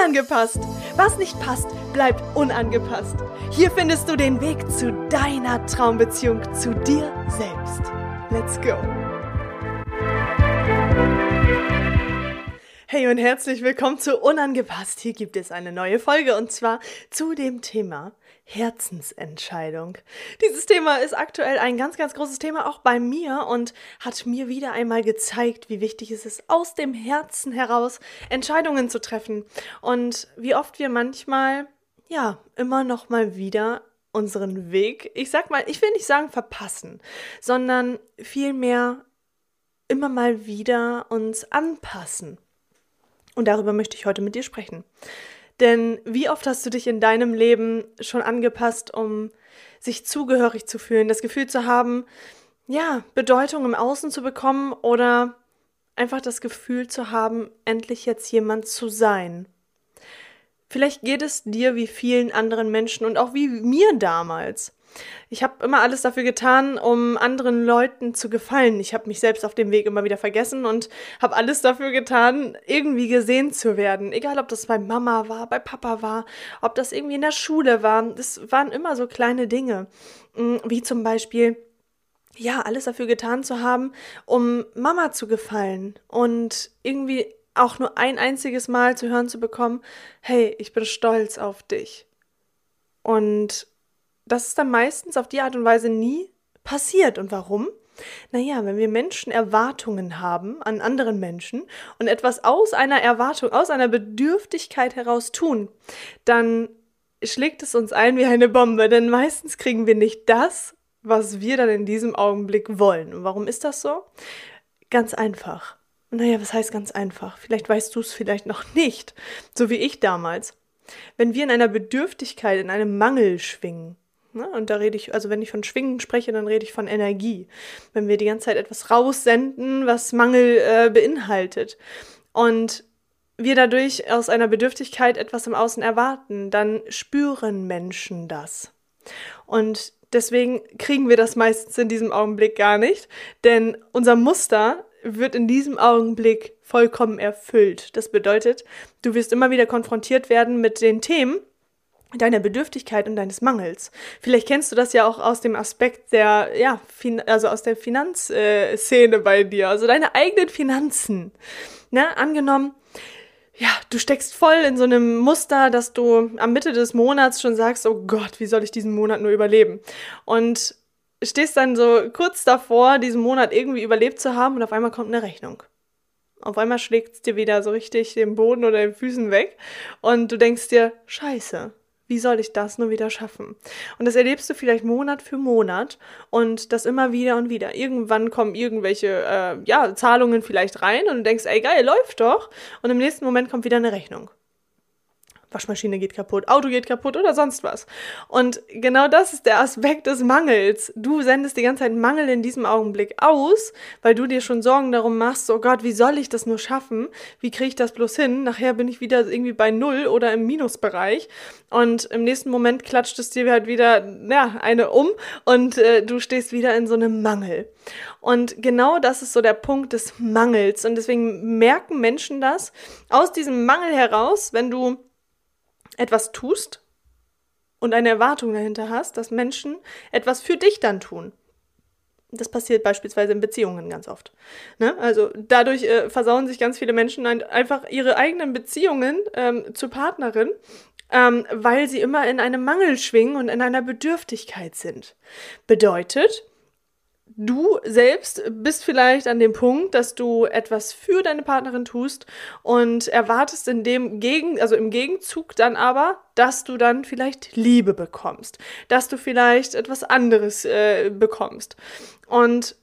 Unangepasst. Was nicht passt, bleibt unangepasst. Hier findest du den Weg zu deiner Traumbeziehung zu dir selbst. Let's go. Hey und herzlich willkommen zu Unangepasst. Hier gibt es eine neue Folge und zwar zu dem Thema Herzensentscheidung. Dieses Thema ist aktuell ein ganz, ganz großes Thema auch bei mir und hat mir wieder einmal gezeigt, wie wichtig es ist, aus dem Herzen heraus Entscheidungen zu treffen und wie oft wir manchmal, ja, immer noch mal wieder unseren Weg, ich sag mal, ich will nicht sagen verpassen, sondern vielmehr immer mal wieder uns anpassen. Und darüber möchte ich heute mit dir sprechen. Denn wie oft hast du dich in deinem Leben schon angepasst, um sich zugehörig zu fühlen, das Gefühl zu haben, ja, Bedeutung im Außen zu bekommen oder einfach das Gefühl zu haben, endlich jetzt jemand zu sein. Vielleicht geht es dir wie vielen anderen Menschen und auch wie mir damals. Ich habe immer alles dafür getan, um anderen Leuten zu gefallen. Ich habe mich selbst auf dem Weg immer wieder vergessen und habe alles dafür getan, irgendwie gesehen zu werden. Egal, ob das bei Mama war, bei Papa war, ob das irgendwie in der Schule war. Das waren immer so kleine Dinge. Mm, wie zum Beispiel, ja, alles dafür getan zu haben, um Mama zu gefallen und irgendwie auch nur ein einziges Mal zu hören zu bekommen, hey, ich bin stolz auf dich. Und das ist dann meistens auf die Art und Weise nie passiert. Und warum? Naja, wenn wir Menschen Erwartungen haben an anderen Menschen und etwas aus einer Erwartung, aus einer Bedürftigkeit heraus tun, dann schlägt es uns ein wie eine Bombe, denn meistens kriegen wir nicht das, was wir dann in diesem Augenblick wollen. Und warum ist das so? Ganz einfach. Naja, was heißt ganz einfach? Vielleicht weißt du es vielleicht noch nicht, so wie ich damals. Wenn wir in einer Bedürftigkeit, in einem Mangel schwingen, Ne? Und da rede ich, also wenn ich von Schwingen spreche, dann rede ich von Energie. Wenn wir die ganze Zeit etwas raussenden, was Mangel äh, beinhaltet. Und wir dadurch aus einer Bedürftigkeit etwas im Außen erwarten, dann spüren Menschen das. Und deswegen kriegen wir das meistens in diesem Augenblick gar nicht, denn unser Muster wird in diesem Augenblick vollkommen erfüllt. Das bedeutet, du wirst immer wieder konfrontiert werden mit den Themen, deiner Bedürftigkeit und deines Mangels. Vielleicht kennst du das ja auch aus dem Aspekt der, ja, also aus der Finanzszene bei dir, also deine eigenen Finanzen. Ne? Angenommen, ja, du steckst voll in so einem Muster, dass du am Mitte des Monats schon sagst, oh Gott, wie soll ich diesen Monat nur überleben? Und stehst dann so kurz davor, diesen Monat irgendwie überlebt zu haben und auf einmal kommt eine Rechnung. Auf einmal schlägt es dir wieder so richtig den Boden oder den Füßen weg und du denkst dir, scheiße, wie soll ich das nur wieder schaffen? Und das erlebst du vielleicht Monat für Monat und das immer wieder und wieder. Irgendwann kommen irgendwelche äh, ja, Zahlungen vielleicht rein und du denkst, ey geil, läuft doch. Und im nächsten Moment kommt wieder eine Rechnung. Waschmaschine geht kaputt, Auto geht kaputt oder sonst was. Und genau das ist der Aspekt des Mangels. Du sendest die ganze Zeit Mangel in diesem Augenblick aus, weil du dir schon Sorgen darum machst, oh Gott, wie soll ich das nur schaffen? Wie kriege ich das bloß hin? Nachher bin ich wieder irgendwie bei Null oder im Minusbereich. Und im nächsten Moment klatscht es dir halt wieder, ja, eine um und äh, du stehst wieder in so einem Mangel. Und genau das ist so der Punkt des Mangels. Und deswegen merken Menschen das aus diesem Mangel heraus, wenn du etwas tust und eine Erwartung dahinter hast, dass Menschen etwas für dich dann tun. Das passiert beispielsweise in Beziehungen ganz oft. Ne? Also dadurch äh, versauen sich ganz viele Menschen ein, einfach ihre eigenen Beziehungen ähm, zur Partnerin, ähm, weil sie immer in einem Mangel schwingen und in einer Bedürftigkeit sind. Bedeutet, du selbst bist vielleicht an dem Punkt, dass du etwas für deine Partnerin tust und erwartest in dem Gegen, also im Gegenzug dann aber, dass du dann vielleicht Liebe bekommst, dass du vielleicht etwas anderes äh, bekommst. Und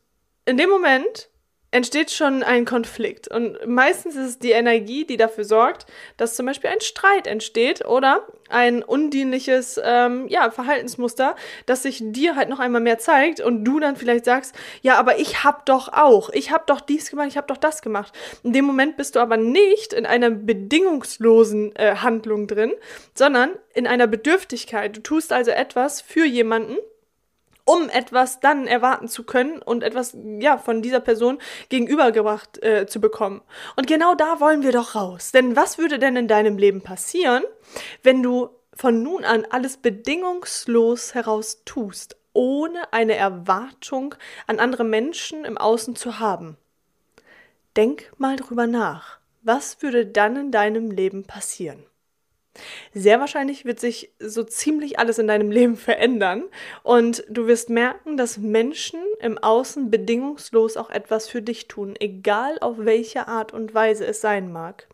in dem Moment entsteht schon ein Konflikt. Und meistens ist es die Energie, die dafür sorgt, dass zum Beispiel ein Streit entsteht oder ein undienliches ähm, ja, Verhaltensmuster, das sich dir halt noch einmal mehr zeigt und du dann vielleicht sagst, ja, aber ich hab doch auch, ich hab doch dies gemacht, ich hab doch das gemacht. In dem Moment bist du aber nicht in einer bedingungslosen äh, Handlung drin, sondern in einer Bedürftigkeit. Du tust also etwas für jemanden, um etwas dann erwarten zu können und etwas ja von dieser Person gegenübergebracht äh, zu bekommen. Und genau da wollen wir doch raus. Denn was würde denn in deinem Leben passieren, wenn du von nun an alles bedingungslos heraus tust, ohne eine Erwartung an andere Menschen im Außen zu haben? Denk mal drüber nach. Was würde dann in deinem Leben passieren? Sehr wahrscheinlich wird sich so ziemlich alles in deinem Leben verändern und du wirst merken, dass Menschen im Außen bedingungslos auch etwas für dich tun, egal auf welche Art und Weise es sein mag.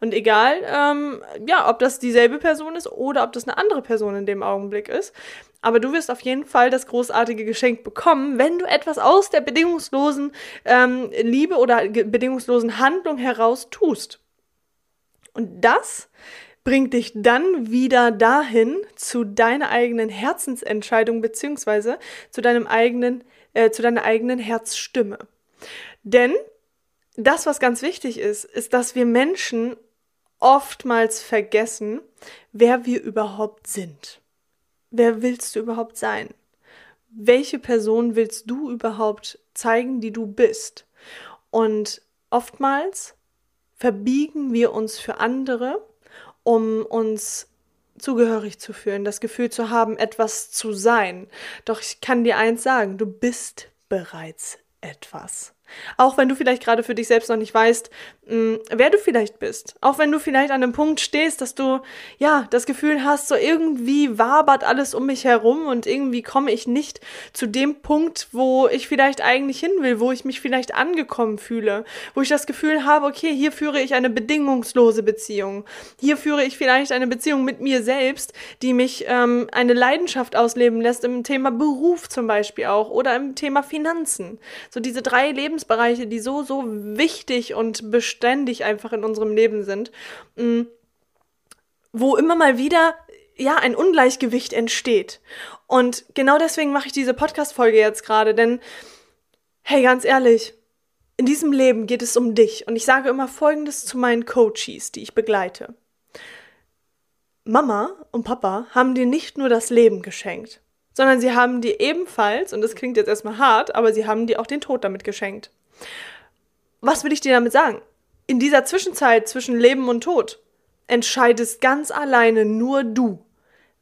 Und egal, ähm, ja, ob das dieselbe Person ist oder ob das eine andere Person in dem Augenblick ist. Aber du wirst auf jeden Fall das großartige Geschenk bekommen, wenn du etwas aus der bedingungslosen ähm, Liebe oder bedingungslosen Handlung heraus tust. Und das bringt dich dann wieder dahin zu deiner eigenen Herzensentscheidung beziehungsweise zu deinem eigenen, äh, zu deiner eigenen Herzstimme. Denn das, was ganz wichtig ist, ist, dass wir Menschen oftmals vergessen, wer wir überhaupt sind. Wer willst du überhaupt sein? Welche Person willst du überhaupt zeigen, die du bist? Und oftmals verbiegen wir uns für andere um uns zugehörig zu fühlen, das Gefühl zu haben, etwas zu sein. Doch ich kann dir eins sagen, du bist bereits etwas. Auch wenn du vielleicht gerade für dich selbst noch nicht weißt, mh, mm, wer du vielleicht bist. Auch wenn du vielleicht an einem Punkt stehst, dass du ja das Gefühl hast, so irgendwie wabert alles um mich herum und irgendwie komme ich nicht zu dem Punkt, wo ich vielleicht eigentlich hin will, wo ich mich vielleicht angekommen fühle, wo ich das Gefühl habe, okay, hier führe ich eine bedingungslose Beziehung. Hier führe ich vielleicht eine Beziehung mit mir selbst, die mich ähm, eine Leidenschaft ausleben lässt im Thema Beruf zum Beispiel auch oder im Thema Finanzen. So diese drei Leben Lebensbereiche, die so, so wichtig und beständig einfach in unserem Leben sind, mm, wo immer mal wieder ja ein Ungleichgewicht entsteht. Und genau deswegen mache ich diese Podcast-Folge jetzt gerade, denn hey, ganz ehrlich, in diesem Leben geht es um dich. Und ich sage immer Folgendes zu meinen Coaches, die ich begleite. Mama und Papa haben dir nicht nur das Leben geschenkt sondern sie haben dir ebenfalls, und das klingt jetzt erstmal hart, aber sie haben dir auch den Tod damit geschenkt. Was will ich dir damit sagen? In dieser Zwischenzeit zwischen Leben und Tod entscheidest ganz alleine nur du,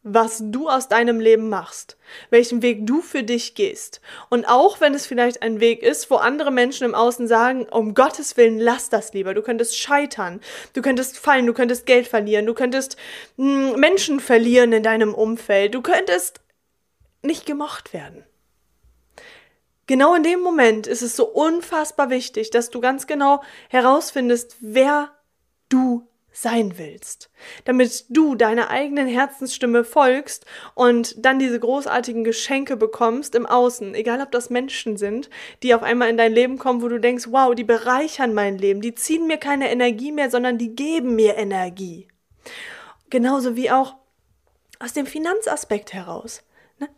was du aus deinem Leben machst, welchen Weg du für dich gehst. Und auch wenn es vielleicht ein Weg ist, wo andere Menschen im Außen sagen, um Gottes Willen, lass das lieber. Du könntest scheitern, du könntest fallen, du könntest Geld verlieren, du könntest hm, Menschen verlieren in deinem Umfeld, du könntest nicht gemocht werden. Genau in dem Moment ist es so unfassbar wichtig, dass du ganz genau herausfindest, wer du sein willst, damit du deiner eigenen Herzensstimme folgst und dann diese großartigen Geschenke bekommst im Außen, egal ob das Menschen sind, die auf einmal in dein Leben kommen, wo du denkst, wow, die bereichern mein Leben, die ziehen mir keine Energie mehr, sondern die geben mir Energie. Genauso wie auch aus dem Finanzaspekt heraus.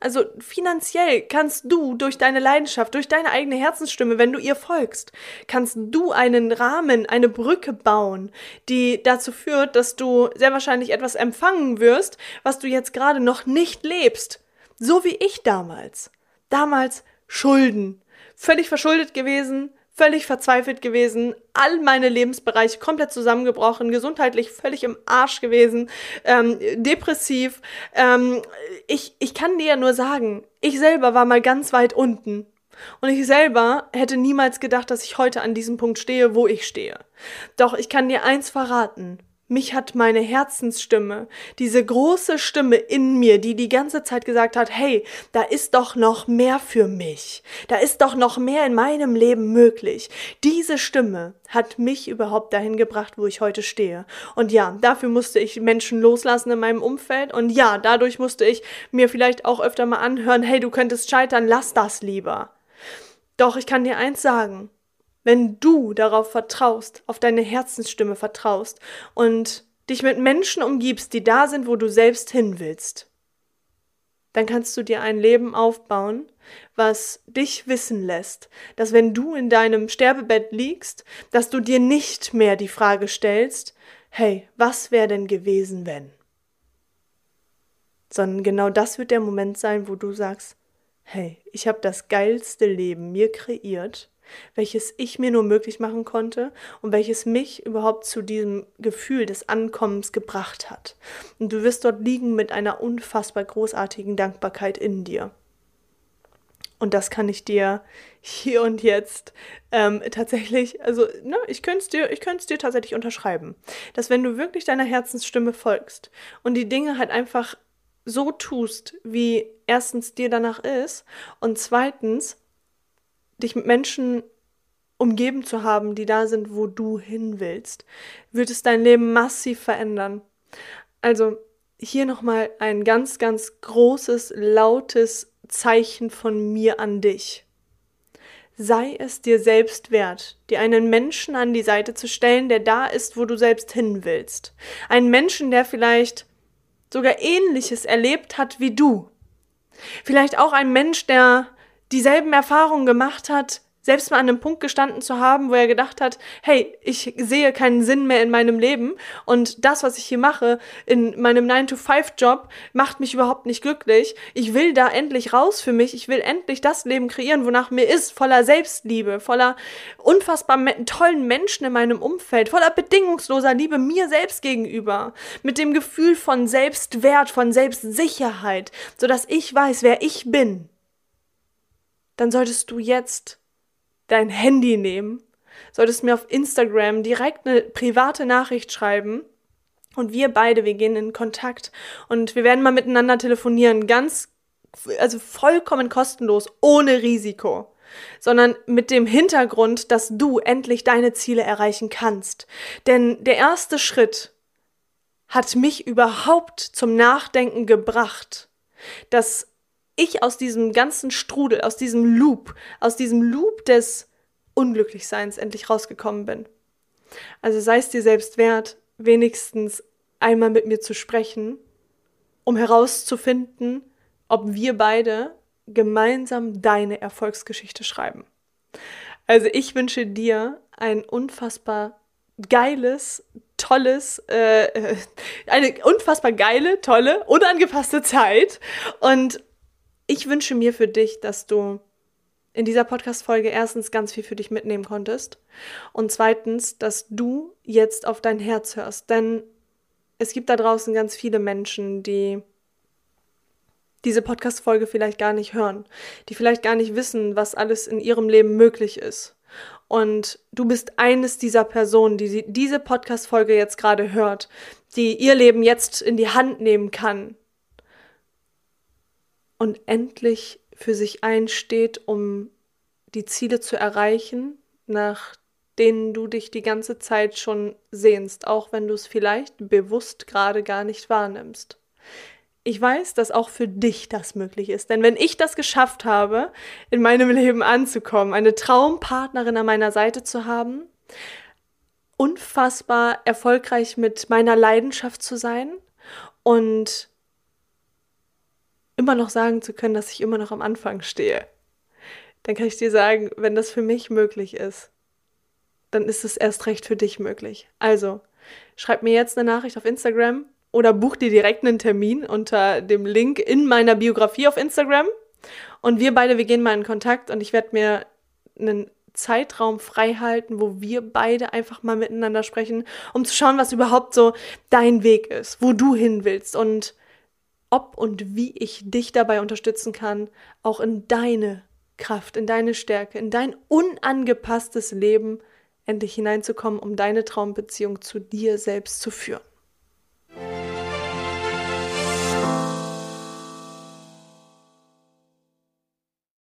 Also finanziell kannst du durch deine Leidenschaft, durch deine eigene Herzensstimme, wenn du ihr folgst, kannst du einen Rahmen, eine Brücke bauen, die dazu führt, dass du sehr wahrscheinlich etwas empfangen wirst, was du jetzt gerade noch nicht lebst. So wie ich damals. Damals Schulden. Völlig verschuldet gewesen, völlig verzweifelt gewesen, all meine Lebensbereiche komplett zusammengebrochen, gesundheitlich völlig im Arsch gewesen, ähm, depressiv. Ähm, ich, ich kann dir ja nur sagen, ich selber war mal ganz weit unten. Und ich selber hätte niemals gedacht, dass ich heute an diesem Punkt stehe, wo ich stehe. Doch ich kann dir eins verraten. Mich hat meine Herzensstimme, diese große Stimme in mir, die die ganze Zeit gesagt hat, hey, da ist doch noch mehr für mich, da ist doch noch mehr in meinem Leben möglich. Diese Stimme hat mich überhaupt dahin gebracht, wo ich heute stehe. Und ja, dafür musste ich Menschen loslassen in meinem Umfeld. Und ja, dadurch musste ich mir vielleicht auch öfter mal anhören, hey, du könntest scheitern, lass das lieber. Doch ich kann dir eins sagen, wenn du darauf vertraust, auf deine Herzensstimme vertraust und dich mit Menschen umgibst, die da sind, wo du selbst hin willst, dann kannst du dir ein Leben aufbauen, was dich wissen lässt, dass wenn du in deinem Sterbebett liegst, dass du dir nicht mehr die Frage stellst, hey, was wäre denn gewesen, wenn? Sondern genau das wird der Moment sein, wo du sagst, hey, ich habe das geilste Leben mir kreiert, welches ich mir nur möglich machen konnte und welches mich überhaupt zu diesem Gefühl des Ankommens gebracht hat. Und du wirst dort liegen mit einer unfassbar großartigen Dankbarkeit in dir. Und das kann ich dir hier und jetzt ähm, tatsächlich, also ne, ich könnte es dir, ich könnte es dir tatsächlich unterschreiben, dass wenn du wirklich deiner Herzensstimme folgst und die Dinge halt einfach so tust, wie erstens dir danach ist und zweitens dich mit Menschen umgeben zu haben, die da sind, wo du hin willst, wird es dein Leben massiv verändern. Also hier nochmal ein ganz, ganz großes, lautes Zeichen von mir an dich. Sei es dir selbst wert, dir einen Menschen an die Seite zu stellen, der da ist, wo du selbst hin willst. Einen Menschen, der vielleicht sogar ähnliches erlebt hat wie du. Vielleicht auch ein Mensch, der dieselben Erfahrungen gemacht hat, selbst mal an einem Punkt gestanden zu haben, wo er gedacht hat, hey, ich sehe keinen Sinn mehr in meinem Leben und das, was ich hier mache, in meinem 9-to-5-Job, macht mich überhaupt nicht glücklich. Ich will da endlich raus für mich. Ich will endlich das Leben kreieren, wonach mir ist, voller Selbstliebe, voller unfassbar tollen Menschen in meinem Umfeld, voller bedingungsloser Liebe mir selbst gegenüber, mit dem Gefühl von Selbstwert, von Selbstsicherheit, sodass ich weiß, wer ich bin. Dann solltest du jetzt dein Handy nehmen, solltest mir auf Instagram direkt eine private Nachricht schreiben. Und wir beide, wir gehen in Kontakt und wir werden mal miteinander telefonieren, ganz, also vollkommen kostenlos, ohne Risiko. Sondern mit dem Hintergrund, dass du endlich deine Ziele erreichen kannst. Denn der erste Schritt hat mich überhaupt zum Nachdenken gebracht, dass ich aus diesem ganzen Strudel, aus diesem Loop, aus diesem Loop des Unglücklichseins endlich rausgekommen bin. Also sei es dir selbst wert, wenigstens einmal mit mir zu sprechen, um herauszufinden, ob wir beide gemeinsam deine Erfolgsgeschichte schreiben. Also ich wünsche dir ein unfassbar geiles, tolles, äh, eine unfassbar geile, tolle, unangepasste Zeit und ich wünsche mir für dich, dass du in dieser Podcast-Folge erstens ganz viel für dich mitnehmen konntest und zweitens, dass du jetzt auf dein Herz hörst. Denn es gibt da draußen ganz viele Menschen, die diese Podcast-Folge vielleicht gar nicht hören, die vielleicht gar nicht wissen, was alles in ihrem Leben möglich ist. Und du bist eines dieser Personen, die diese Podcast-Folge jetzt gerade hört, die ihr Leben jetzt in die Hand nehmen kann, und endlich für sich einsteht, um die Ziele zu erreichen, nach denen du dich die ganze Zeit schon sehnst, auch wenn du es vielleicht bewusst gerade gar nicht wahrnimmst. Ich weiß, dass auch für dich das möglich ist, denn wenn ich das geschafft habe, in meinem Leben anzukommen, eine Traumpartnerin an meiner Seite zu haben, unfassbar erfolgreich mit meiner Leidenschaft zu sein und immer noch sagen zu können, dass ich immer noch am Anfang stehe, dann kann ich dir sagen, wenn das für mich möglich ist, dann ist es erst recht für dich möglich. Also, schreib mir jetzt eine Nachricht auf Instagram oder buch dir direkt einen Termin unter dem Link in meiner Biografie auf Instagram. Und wir beide, wir gehen mal in Kontakt und ich werde mir einen Zeitraum frei halten, wo wir beide einfach mal miteinander sprechen, um zu schauen, was überhaupt so dein Weg ist, wo du hin willst und ob und wie ich dich dabei unterstützen kann, auch in deine Kraft, in deine Stärke, in dein unangepasstes Leben endlich hineinzukommen, um deine Traumbeziehung zu dir selbst zu führen.